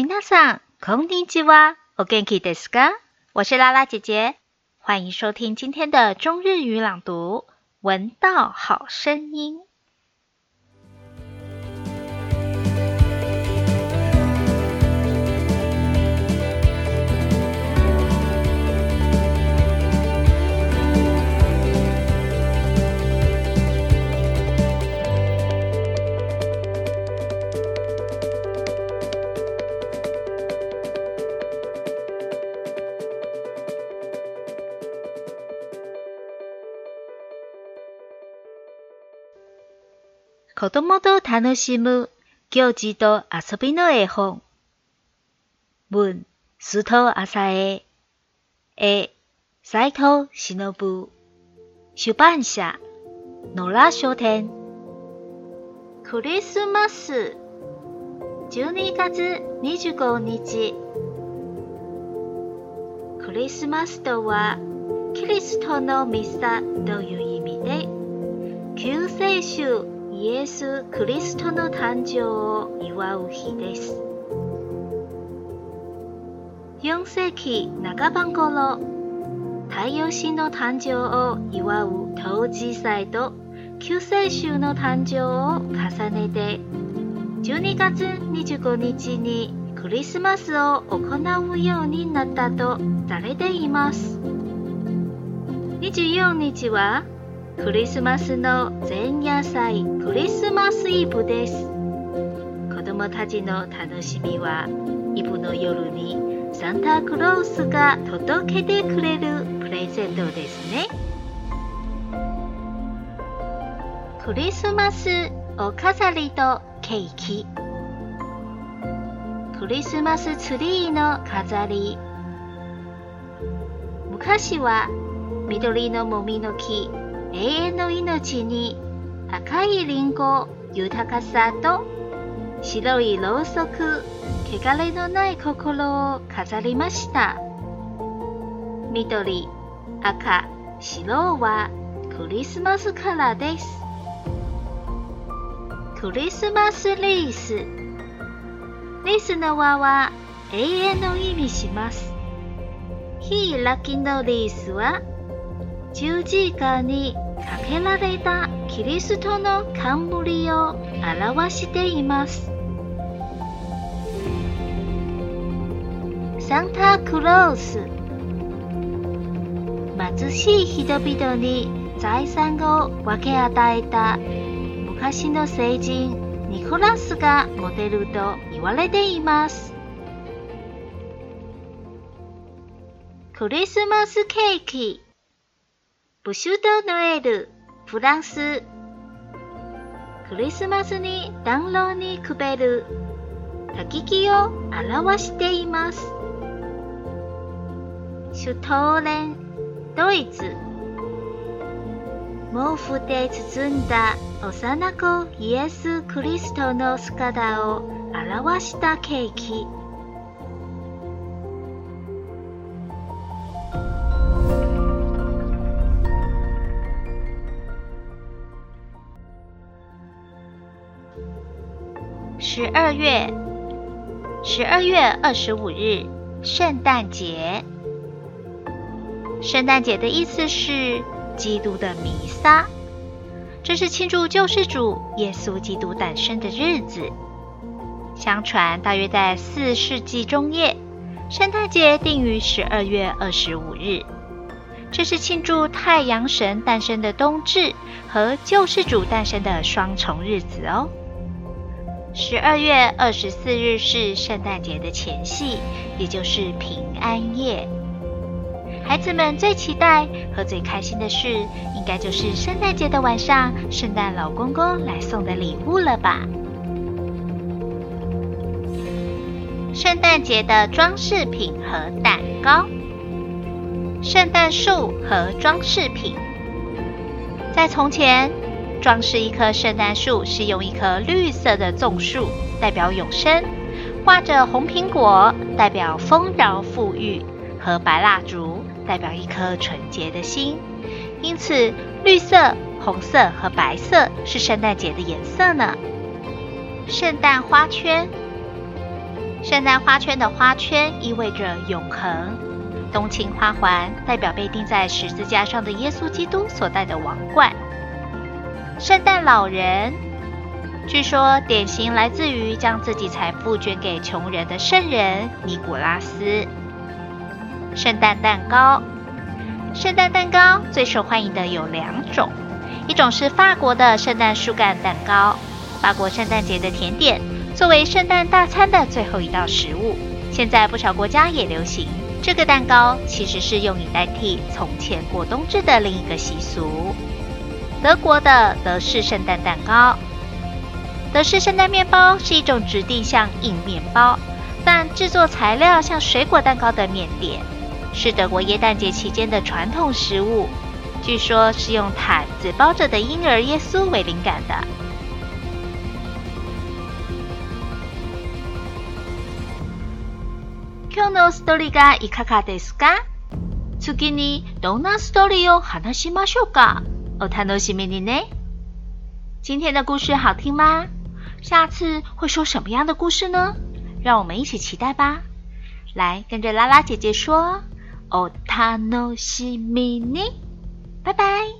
频道上空灵之蛙，Organic Disc，我是拉拉姐姐，欢迎收听今天的中日语朗读，闻到好声音。子供と楽しむ行事と遊びの絵本。文、須藤浅江。絵、斎藤忍。出版社、野良書店。クリスマス。12月25日。クリスマスとは、キリストのミサという意味で、救世主イエス・キリストの誕生を祝う日です。4世紀半ば頃、太陽神の誕生を祝う冬至祭と救世主の誕生を重ねて、12月25日にクリスマスを行うようになったとされています。24日はクリスマスの前夜祭クリスマスイブです子供たちの楽しみはイブの夜にサンタクロースが届けてくれるプレゼントですねクリスマスお飾りとケーキクリスマスツリーの飾り昔は緑のもみの木永遠の命に赤いリンゴ豊かさと白いろうそく汚れのない心を飾りました緑赤白はクリスマスカラーですクリスマスレースレースの輪は永遠の意味します非ラッキーのレースは十字架にかけられたキリストの冠を表しています。サンタクロース貧しい人々に財産を分け与えた昔の聖人ニコラスがモデルと言われています。クリスマスケーキブシュドヌエル、フランス。クリスマスに暖炉にくべる、焚き木を表しています。シュトーレン、ドイツ。毛布で包んだ幼子イエス・クリストの姿を表したケーキ。十二月，十二月二十五日，圣诞节。圣诞节的意思是基督的弥撒，这是庆祝救世主耶稣基督诞生的日子。相传大约在四世纪中叶，圣诞节定于十二月二十五日。这是庆祝太阳神诞生的冬至和救世主诞生的双重日子哦。十二月二十四日是圣诞节的前夕，也就是平安夜。孩子们最期待和最开心的事，应该就是圣诞节的晚上，圣诞老公公来送的礼物了吧？圣诞节的装饰品和蛋糕，圣诞树和装饰品，在从前。装饰一棵圣诞树是用一棵绿色的棕树，代表永生；挂着红苹果，代表丰饶富裕；和白蜡烛，代表一颗纯洁的心。因此，绿色、红色和白色是圣诞节的颜色呢。圣诞花圈，圣诞花圈的花圈意味着永恒；冬青花环代表被钉在十字架上的耶稣基督所戴的王冠。圣诞老人据说典型来自于将自己财富捐给穷人的圣人尼古拉斯。圣诞蛋糕，圣诞蛋糕最受欢迎的有两种，一种是法国的圣诞树干蛋糕，法国圣诞节的甜点，作为圣诞大餐的最后一道食物。现在不少国家也流行这个蛋糕，其实是用以代替从前过冬至的另一个习俗。德国的德式圣诞蛋糕，德式圣诞面包是一种质地像硬面包，但制作材料像水果蛋糕的面点，是德国耶诞节期间的传统食物。据说，是用毯子包着的婴儿耶稣为灵感的。Kono story がいかがですか。次にどんな story を話しましょうか。奥塔诺西米尼，今天的故事好听吗？下次会说什么样的故事呢？让我们一起期待吧！来，跟着拉拉姐姐说：“奥塔诺西米尼。”拜拜。